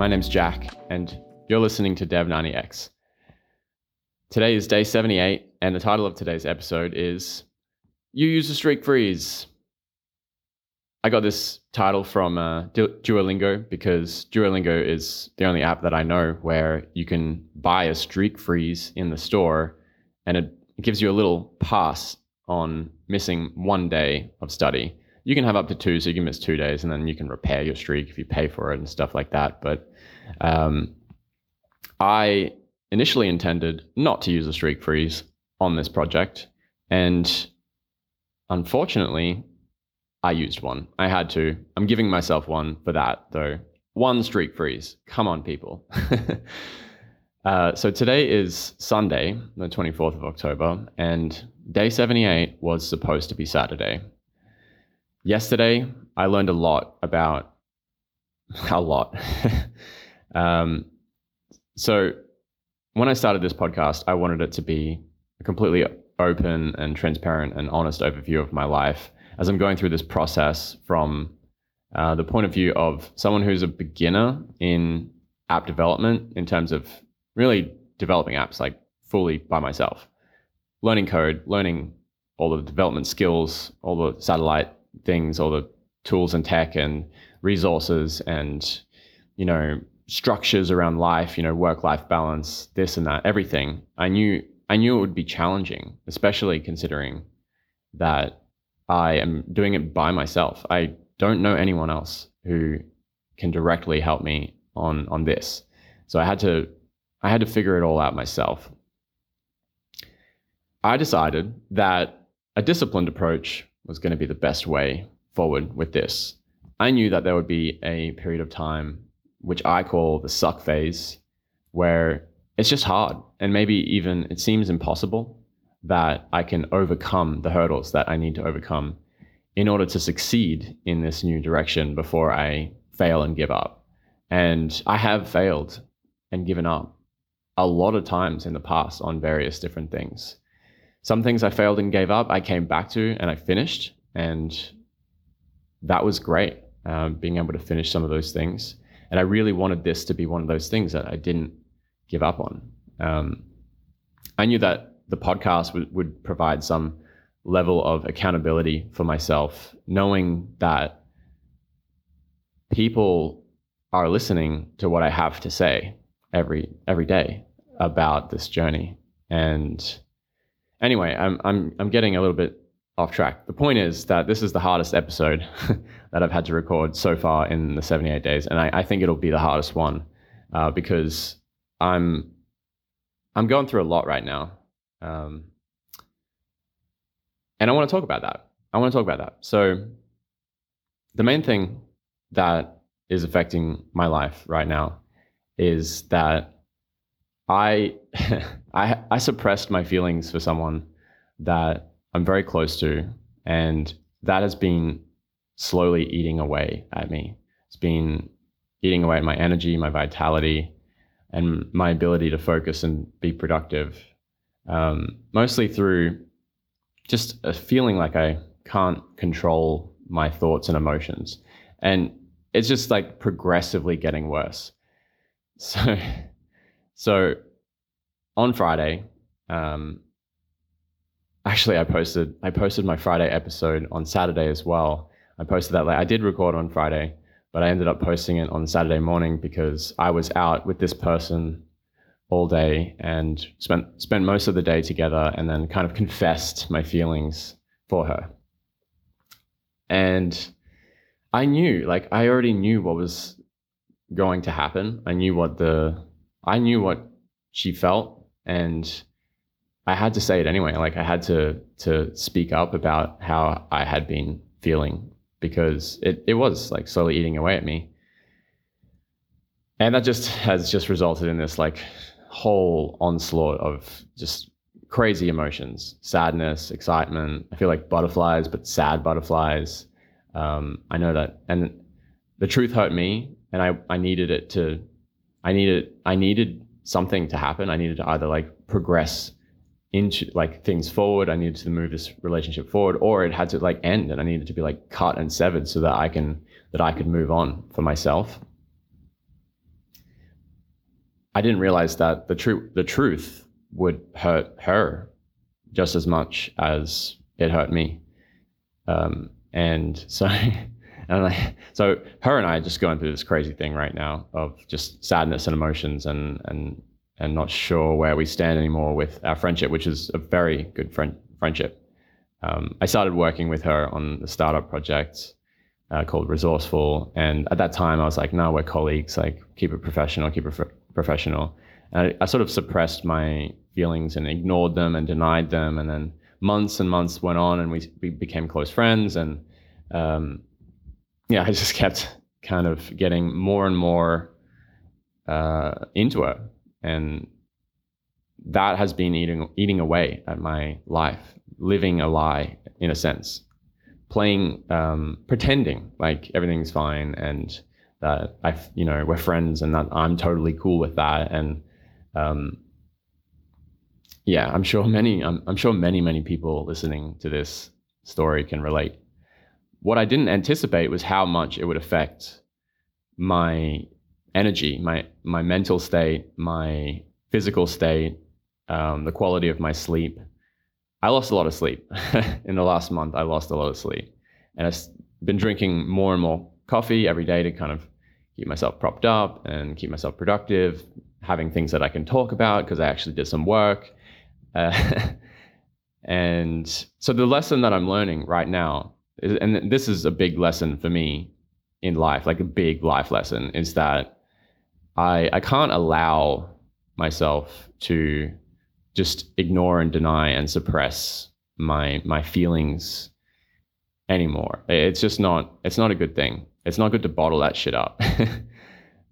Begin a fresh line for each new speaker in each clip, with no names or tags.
My name's Jack, and you're listening to Dev90X. Today is day 78, and the title of today's episode is You Use a Streak Freeze. I got this title from uh, Duolingo because Duolingo is the only app that I know where you can buy a streak freeze in the store and it, it gives you a little pass on missing one day of study. You can have up to two, so you can miss two days and then you can repair your streak if you pay for it and stuff like that. But um, I initially intended not to use a streak freeze on this project. And unfortunately, I used one. I had to. I'm giving myself one for that, though. One streak freeze. Come on, people. uh, so today is Sunday, the 24th of October, and day 78 was supposed to be Saturday. Yesterday, I learned a lot about a lot. um, so when I started this podcast, I wanted it to be a completely open and transparent and honest overview of my life as I'm going through this process from uh, the point of view of someone who's a beginner in app development in terms of really developing apps like fully by myself, learning code, learning all the development skills, all the satellite things, all the tools and tech and resources and, you know, structures around life, you know, work life balance, this and that, everything. I knew I knew it would be challenging, especially considering that I am doing it by myself. I don't know anyone else who can directly help me on on this. So I had to I had to figure it all out myself. I decided that a disciplined approach was going to be the best way forward with this. I knew that there would be a period of time which I call the suck phase where it's just hard and maybe even it seems impossible that I can overcome the hurdles that I need to overcome in order to succeed in this new direction before I fail and give up. And I have failed and given up a lot of times in the past on various different things. Some things I failed and gave up, I came back to and I finished. And that was great, um, being able to finish some of those things. And I really wanted this to be one of those things that I didn't give up on. Um, I knew that the podcast would, would provide some level of accountability for myself, knowing that people are listening to what I have to say every every day about this journey. And anyway, I'm I'm I'm getting a little bit off track. The point is that this is the hardest episode that I've had to record so far in the 78 days, and I, I think it'll be the hardest one uh, because I'm I'm going through a lot right now. Um, and I want to talk about that. I want to talk about that. So, the main thing that is affecting my life right now is that I, I, I suppressed my feelings for someone that I'm very close to, and that has been slowly eating away at me. It's been eating away at my energy, my vitality, and my ability to focus and be productive um, mostly through just a feeling like I can't control my thoughts and emotions. And it's just like progressively getting worse. So, so on Friday, um, actually, I posted I posted my Friday episode on Saturday as well. I posted that like I did record on Friday, but I ended up posting it on Saturday morning because I was out with this person all day and spent spent most of the day together and then kind of confessed my feelings for her. And I knew, like I already knew what was going to happen. I knew what the I knew what she felt and I had to say it anyway. Like I had to to speak up about how I had been feeling because it, it was like slowly eating away at me. And that just has just resulted in this like whole onslaught of just crazy emotions sadness excitement i feel like butterflies but sad butterflies um, i know that and the truth hurt me and i i needed it to i needed i needed something to happen. I needed to either like progress into like things forward. I needed to move this relationship forward or it had to like end and i needed to be like cut and severed so that i can that i could move on for myself. I didn't realize that the truth the truth would hurt her just as much as it hurt me. Um, and so, and like, so her and I are just going through this crazy thing right now of just sadness and emotions and and and not sure where we stand anymore with our friendship, which is a very good friend friendship. Um, I started working with her on the startup project uh, called Resourceful, and at that time I was like, "No, we're colleagues. Like, keep it professional, keep it professional." And I, I sort of suppressed my feelings and ignored them and denied them, and then months and months went on, and we we became close friends, and um, yeah, I just kept kind of getting more and more uh, into it, and that has been eating eating away at my life, living a lie in a sense, playing, um, pretending like everything's fine and that I, you know, we're friends and that I'm totally cool with that, and um, yeah, I'm sure many, I'm, I'm sure many, many people listening to this story can relate. What I didn't anticipate was how much it would affect my energy, my my mental state, my physical state, um, the quality of my sleep. I lost a lot of sleep in the last month. I lost a lot of sleep, and I've been drinking more and more coffee every day to kind of keep myself propped up and keep myself productive, having things that I can talk about because I actually did some work. Uh, and so the lesson that I'm learning right now, and this is a big lesson for me in life, like a big life lesson, is that I I can't allow myself to just ignore and deny and suppress my my feelings anymore. It's just not it's not a good thing. It's not good to bottle that shit up,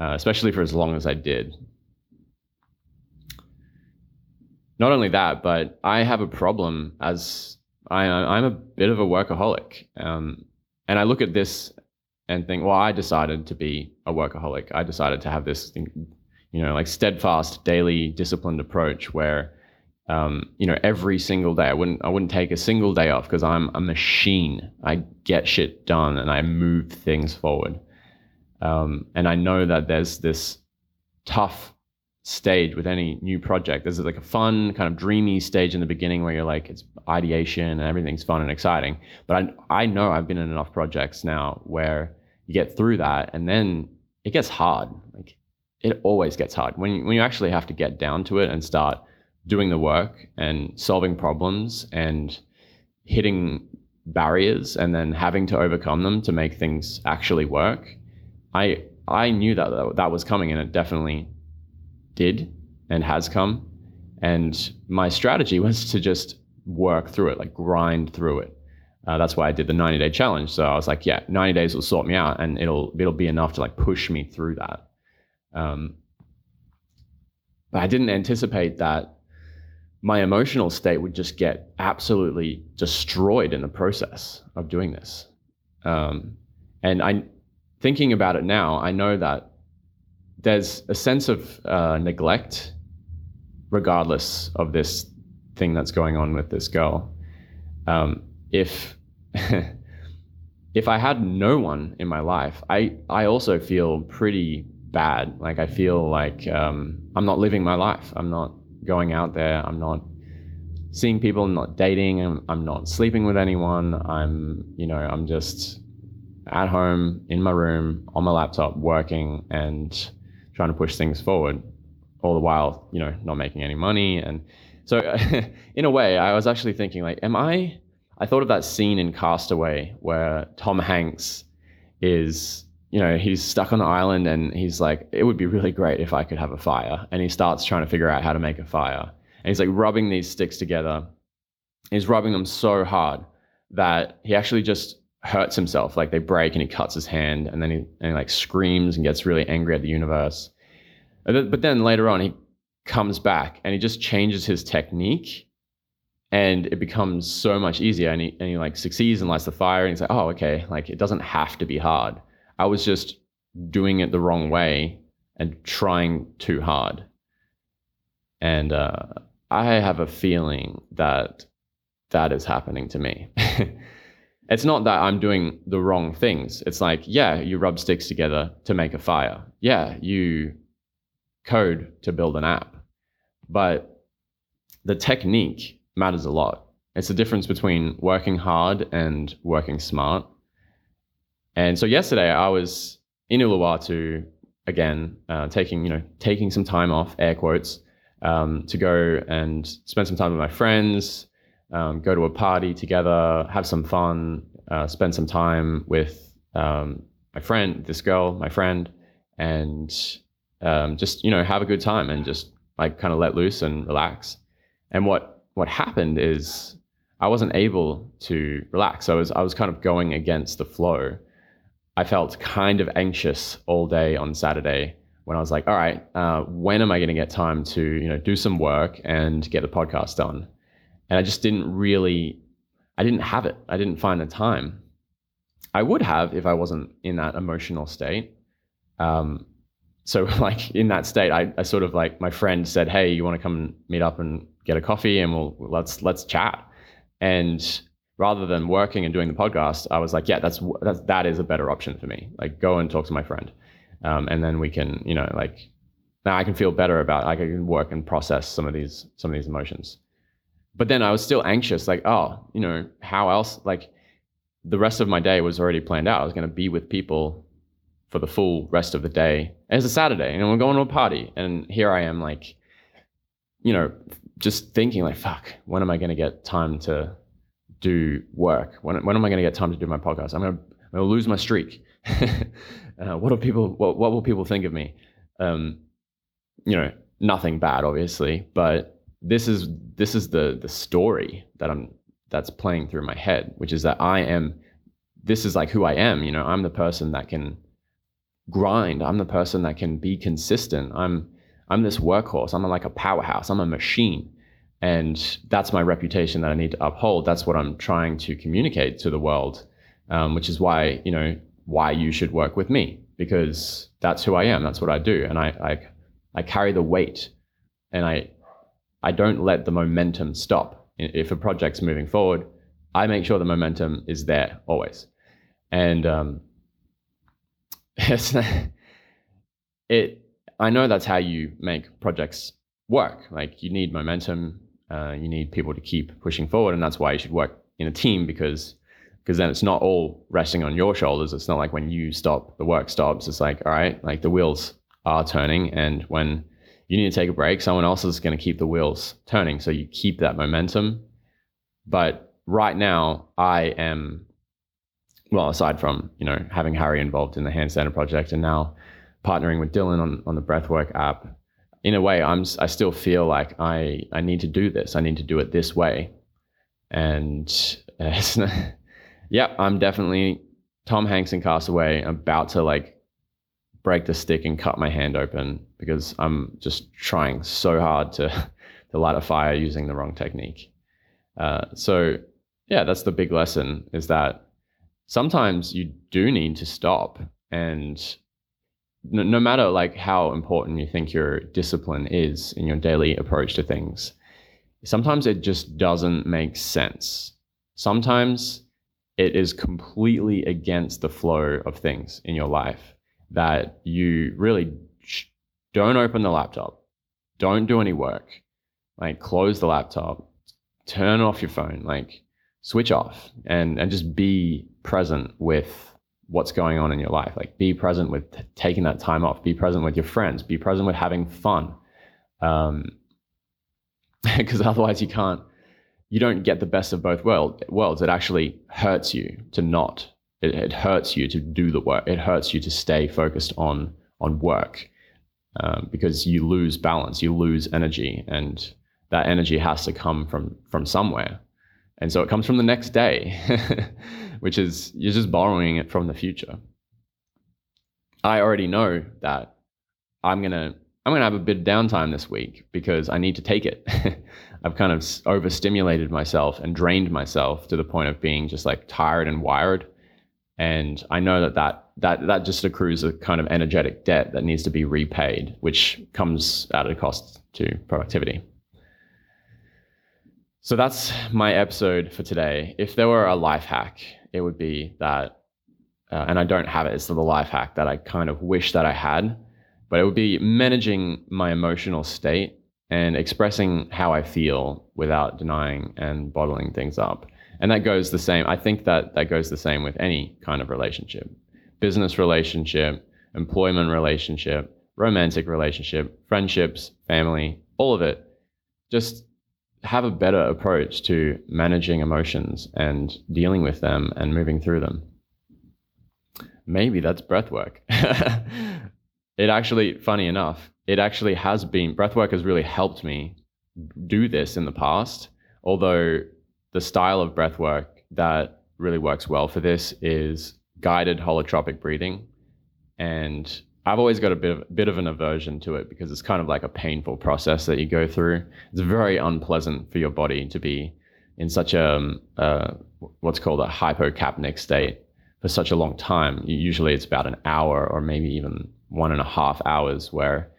uh, especially for as long as I did. Not only that, but I have a problem as I, I'm a bit of a workaholic, um, and I look at this and think, well, I decided to be a workaholic. I decided to have this, you know, like steadfast, daily, disciplined approach where um, you know, every single day. I wouldn't I wouldn't take a single day off because I'm a machine. I get shit done and I move things forward. Um, and I know that there's this tough stage with any new project. There's like a fun, kind of dreamy stage in the beginning where you're like, it's ideation and everything's fun and exciting. But I I know I've been in enough projects now where you get through that and then it gets hard. Like it always gets hard when you, when you actually have to get down to it and start doing the work and solving problems and hitting barriers and then having to overcome them to make things actually work. I I knew that that was coming and it definitely did and has come. And my strategy was to just work through it, like grind through it. Uh, that's why I did the 90 day challenge. So I was like, yeah, 90 days will sort me out and it'll it'll be enough to like push me through that. Um, but I didn't anticipate that my emotional state would just get absolutely destroyed in the process of doing this. Um, and I, thinking about it now, I know that there's a sense of uh, neglect, regardless of this thing that's going on with this girl. Um, if if I had no one in my life, I I also feel pretty bad. Like I feel like um, I'm not living my life. I'm not going out there. I'm not seeing people. I'm not dating. I'm, I'm not sleeping with anyone. I'm, you know, I'm just at home in my room on my laptop working and trying to push things forward all the while, you know, not making any money. And so, in a way, I was actually thinking, like, am I? I thought of that scene in Castaway where Tom Hanks is you know, he's stuck on the island and he's like, it would be really great if I could have a fire. And he starts trying to figure out how to make a fire. And he's like rubbing these sticks together. He's rubbing them so hard that he actually just hurts himself. Like they break and he cuts his hand and then he, and he like screams and gets really angry at the universe. But then later on, he comes back and he just changes his technique and it becomes so much easier and he, and he like succeeds and lights the fire and he's like, oh, okay, like it doesn't have to be hard I was just doing it the wrong way and trying too hard. And uh, I have a feeling that that is happening to me. it's not that I'm doing the wrong things. It's like, yeah, you rub sticks together to make a fire. Yeah, you code to build an app. But the technique matters a lot. It's the difference between working hard and working smart. And so yesterday I was in Uluwatu again, uh, taking you know taking some time off, air quotes, um, to go and spend some time with my friends, um, go to a party together, have some fun, uh, spend some time with um, my friend, this girl, my friend, and um, just you know have a good time and just like kind of let loose and relax. And what what happened is I wasn't able to relax. I was I was kind of going against the flow. I felt kind of anxious all day on Saturday when I was like, all right, uh, when am I going to get time to you know do some work and get the podcast done? And I just didn't really, I didn't have it. I didn't find the time. I would have if I wasn't in that emotional state. Um, so like in that state, I, I sort of like my friend said, "Hey, you want to come meet up and get a coffee and we'll let's let's chat." And rather than working and doing the podcast, I was like, "Yeah, that's that's that is a better option for me. Like go and talk to my friend, um, and then we can you know like now I can feel better about like I can work and process some of these some of these emotions." But then I was still anxious, like, oh, you know, how else? Like the rest of my day was already planned out. I was going to be with people for the full rest of the day. And it's a Saturday, and we're going to a party. And here I am, like, you know, just thinking, like, fuck, when am I going to get time to do work? When, when am I going to get time to do my podcast? I'm going to, I'm going to lose my streak. uh, what do people, what, what will people think of me? Um, you know, nothing bad, obviously, but this is this is the the story that I'm that's playing through my head, which is that I am this is like who I am, you know, I'm the person that can grind. I'm the person that can be consistent. I'm I'm this workhorse. I'm like a powerhouse. I'm a machine. And that's my reputation that I need to uphold. That's what I'm trying to communicate to the world, um, which is why, you know, why you should work with me because that's who I am. That's what I do. And I, I, I carry the weight and I, I don't let the momentum stop. If a project's moving forward, I make sure the momentum is there always. And um, it's it. I know that's how you make projects work. Like you need momentum. Uh, you need people to keep pushing forward, and that's why you should work in a team because because then it's not all resting on your shoulders. It's not like when you stop, the work stops. It's like all right, like the wheels are turning, and when you need to take a break. Someone else is going to keep the wheels turning. So you keep that momentum. But right now, I am, well, aside from, you know, having Harry involved in the Handstander project and now partnering with Dylan on, on the Breathwork app, in a way, I'm, I still feel like I, I need to do this. I need to do it this way. And uh, yeah, I'm definitely Tom Hanks in Castaway I'm about to like break the stick and cut my hand open because I'm just trying so hard to to light a fire using the wrong technique. Uh, so yeah, that's the big lesson is that sometimes you do need to stop and no, no matter like how important you think your discipline is in your daily approach to things, sometimes it just doesn't make sense. Sometimes it is completely against the flow of things in your life that you really don't open the laptop, don't do any work, like close the laptop, turn off your phone, like switch off and, and just be present with what's going on in your life. Like be present with taking that time off, be present with your friends, be present with having fun. Um, because otherwise you can't, you don't get the best of both world, worlds. It actually hurts you to not it, it hurts you to do the work. It hurts you to stay focused on on work um, because you lose balance, you lose energy, and that energy has to come from from somewhere. And so it comes from the next day, which is you're just borrowing it from the future. I already know that I'm gonna I'm gonna have a bit of downtime this week because I need to take it. I've kind of overstimulated myself and drained myself to the point of being just like tired and wired and I know that that that that just accrues a kind of energetic debt that needs to be repaid, which comes at a cost to productivity. So that's my episode for today. If there were a life hack, it would be that, uh, and I don't have it. It's the life hack that I kind of wish that I had, but it would be managing my emotional state and expressing how I feel without denying and bottling things up. And that goes the same. I think that that goes the same with any kind of relationship business relationship, employment relationship, romantic relationship, friendships, family, all of it. Just have a better approach to managing emotions and dealing with them and moving through them. Maybe that's breath work. it actually, funny enough, it actually has been, breath work has really helped me do this in the past. Although the style of breath work that really works well for this is guided holotropic breathing. And I've always got a bit of, bit of an aversion to it because it's kind of like a painful process that you go through. It's very unpleasant for your body to be in such a um, what's called a hypocapnic state for such a long time. Usually it's about an hour or maybe even one and a half hours where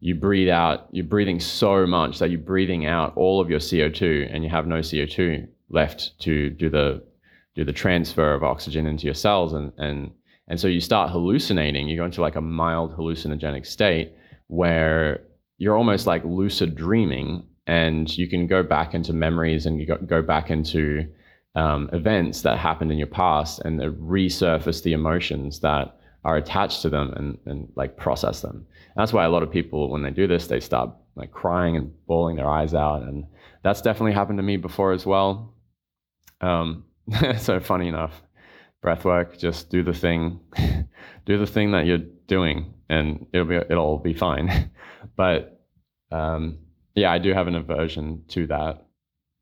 you breathe out, you're breathing so much that you're breathing out all of your CO2 and you have no CO2 left to do the do the transfer of oxygen into your cells and and and so you start hallucinating. You go into like a mild hallucinogenic state where you're almost like lucid dreaming and you can go back into memories and you go, go back into um, events that happened in your past and resurface the emotions that are attached to them and, and like process them. And that's why a lot of people, when they do this, they start like crying and bawling their eyes out. And that's definitely happened to me before as well. Um, so funny enough, breath work, just do the thing, do the thing that you're doing, and it'll be it'll be fine. but um, yeah, I do have an aversion to that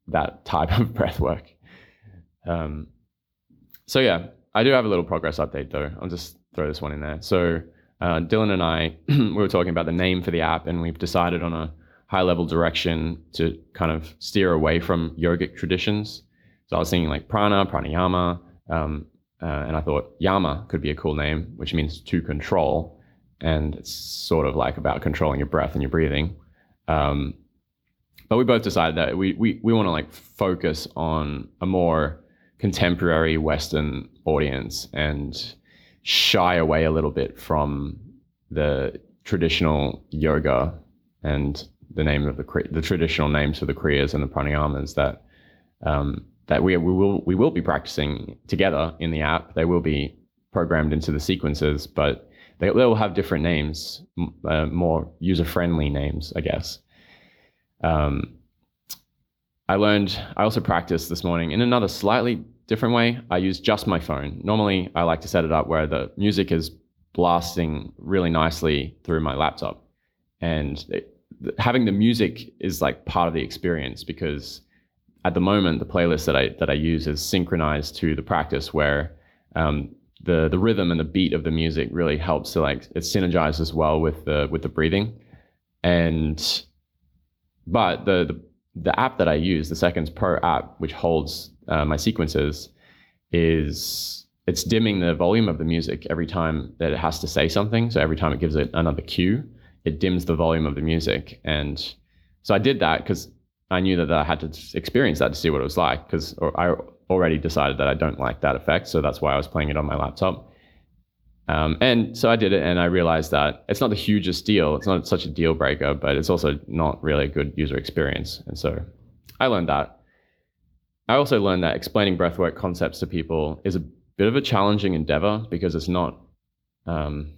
that type of breath work. Um, so yeah, I do have a little progress update though. I'll just throw this one in there. So uh, Dylan and I we were talking about the name for the app, and we've decided on a high level direction to kind of steer away from yogic traditions. So I was thinking like prana, pranayama, um, uh, and I thought Yama could be a cool name, which means to control. And it's sort of like about controlling your breath and your breathing. Um, but we both decided that we, we, we want to like focus on a more contemporary Western audience and shy away a little bit from the traditional yoga and the name of the the traditional names for the kriyas and the pranayamas that um, that we, we will we will be practicing together in the app. They will be programmed into the sequences, but they, they will have different names, uh, more user friendly names, I guess. Um, I learned. I also practiced this morning in another slightly different way. I use just my phone. Normally, I like to set it up where the music is blasting really nicely through my laptop, and it, having the music is like part of the experience because at the moment, the playlist that I that I use is synchronized to the practice, where um, the the rhythm and the beat of the music really helps to like it synergizes well with the with the breathing, and but the the, the app that I use, the Seconds Pro app, which holds uh, my sequences, is it's dimming the volume of the music every time that it has to say something. So every time it gives it another cue, it dims the volume of the music, and so I did that because I knew that I had to experience that to see what it was like because I already decided that I don't like that effect. So that's why I was playing it on my laptop. Um, and so I did it and I realized that it's not the hugest deal. It's not such a deal breaker, but it's also not really a good user experience. And so I learned that. I also learned that explaining breathwork concepts to people is a bit of a challenging endeavor because it's not um,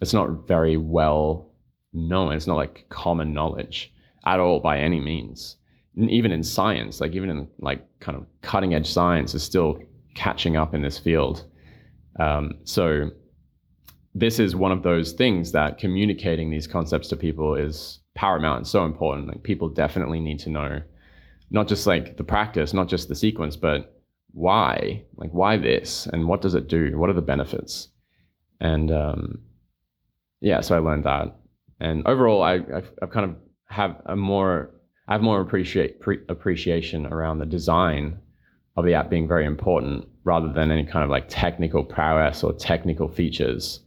it's not very well known. It's not like common knowledge at all by any means even in science, like even in like kind of cutting edge science, is still catching up in this field. Um, so this is one of those things that communicating these concepts to people is paramount and so important. Like people definitely need to know not just like the practice, not just the sequence, but why, like why this, and what does it do? What are the benefits? And um, yeah, so I learned that. And overall, I I've, I've kind of have a more I have more appreciate pre- appreciation around the design of the app being very important rather than any kind of like technical prowess or technical features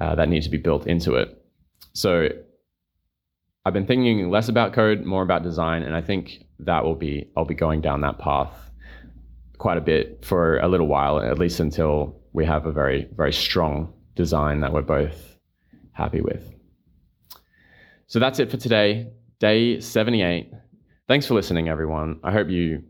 uh, that need to be built into it. So I've been thinking less about code, more about design, and I think that will be I'll be going down that path quite a bit for a little while, at least until we have a very very strong design that we're both happy with. So that's it for today, day 78. Thanks for listening, everyone. I hope you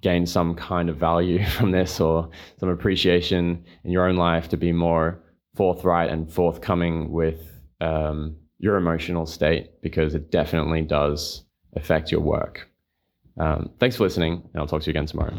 gain some kind of value from this or some appreciation in your own life to be more forthright and forthcoming with um, your emotional state because it definitely does affect your work. Um, thanks for listening, and I'll talk to you again tomorrow.